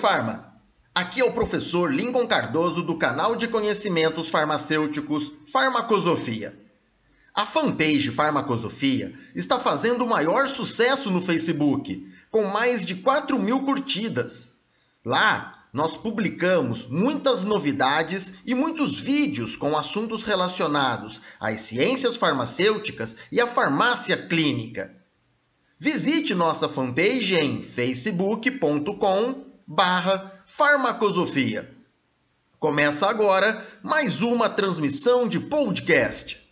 Farma! Aqui é o professor Lincoln Cardoso do canal de conhecimentos farmacêuticos Farmacosofia. A fanpage Farmacosofia está fazendo o maior sucesso no Facebook, com mais de 4 mil curtidas. Lá, nós publicamos muitas novidades e muitos vídeos com assuntos relacionados às ciências farmacêuticas e à farmácia clínica. Visite nossa fanpage em facebook.com barra farmacosofia. Começa agora mais uma transmissão de podcast.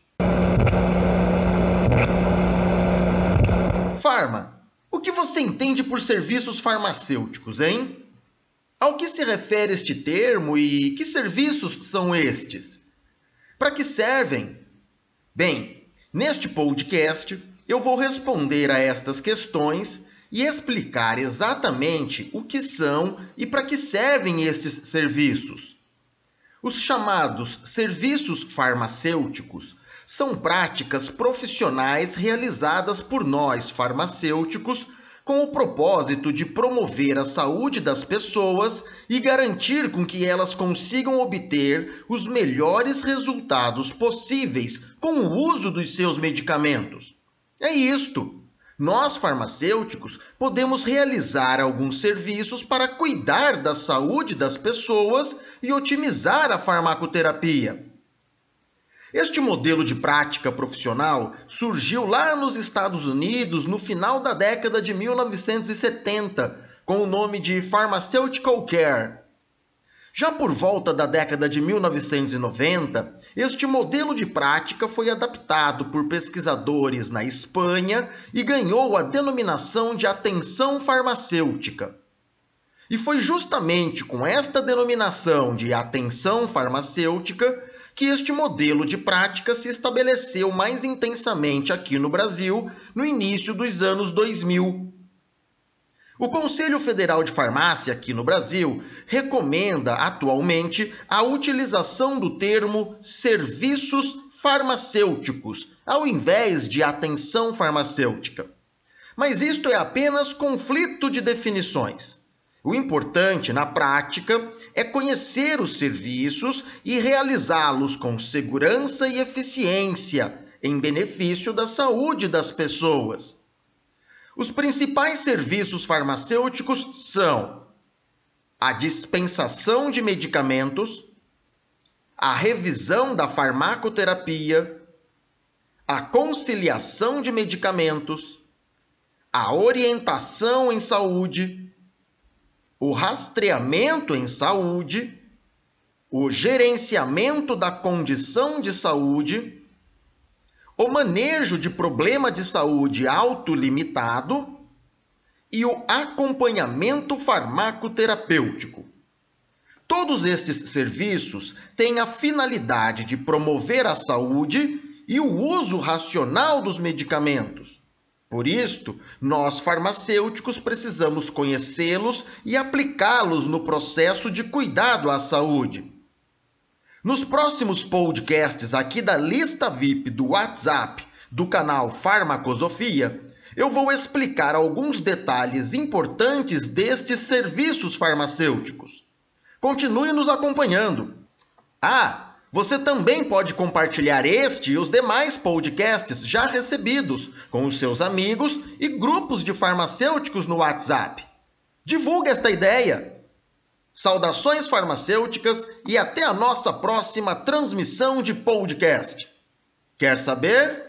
Farma. O que você entende por serviços farmacêuticos, hein? Ao que se refere este termo e que serviços são estes? Para que servem? Bem, neste podcast eu vou responder a estas questões e explicar exatamente o que são e para que servem estes serviços. Os chamados serviços farmacêuticos são práticas profissionais realizadas por nós farmacêuticos com o propósito de promover a saúde das pessoas e garantir com que elas consigam obter os melhores resultados possíveis com o uso dos seus medicamentos. É isto. Nós, farmacêuticos, podemos realizar alguns serviços para cuidar da saúde das pessoas e otimizar a farmacoterapia. Este modelo de prática profissional surgiu lá nos Estados Unidos no final da década de 1970, com o nome de Pharmaceutical Care. Já por volta da década de 1990, este modelo de prática foi adaptado por pesquisadores na Espanha e ganhou a denominação de atenção farmacêutica. E foi justamente com esta denominação de atenção farmacêutica que este modelo de prática se estabeleceu mais intensamente aqui no Brasil no início dos anos 2000 o Conselho Federal de Farmácia, aqui no Brasil, recomenda atualmente a utilização do termo serviços farmacêuticos, ao invés de atenção farmacêutica. Mas isto é apenas conflito de definições. O importante, na prática, é conhecer os serviços e realizá-los com segurança e eficiência, em benefício da saúde das pessoas. Os principais serviços farmacêuticos são a dispensação de medicamentos, a revisão da farmacoterapia, a conciliação de medicamentos, a orientação em saúde, o rastreamento em saúde, o gerenciamento da condição de saúde o manejo de problema de saúde autolimitado e o acompanhamento farmacoterapêutico. Todos estes serviços têm a finalidade de promover a saúde e o uso racional dos medicamentos. Por isto, nós farmacêuticos precisamos conhecê-los e aplicá-los no processo de cuidado à saúde. Nos próximos podcasts aqui da lista VIP do WhatsApp do canal Farmacosofia, eu vou explicar alguns detalhes importantes destes serviços farmacêuticos. Continue nos acompanhando. Ah, você também pode compartilhar este e os demais podcasts já recebidos com os seus amigos e grupos de farmacêuticos no WhatsApp. Divulgue esta ideia! Saudações farmacêuticas e até a nossa próxima transmissão de podcast. Quer saber?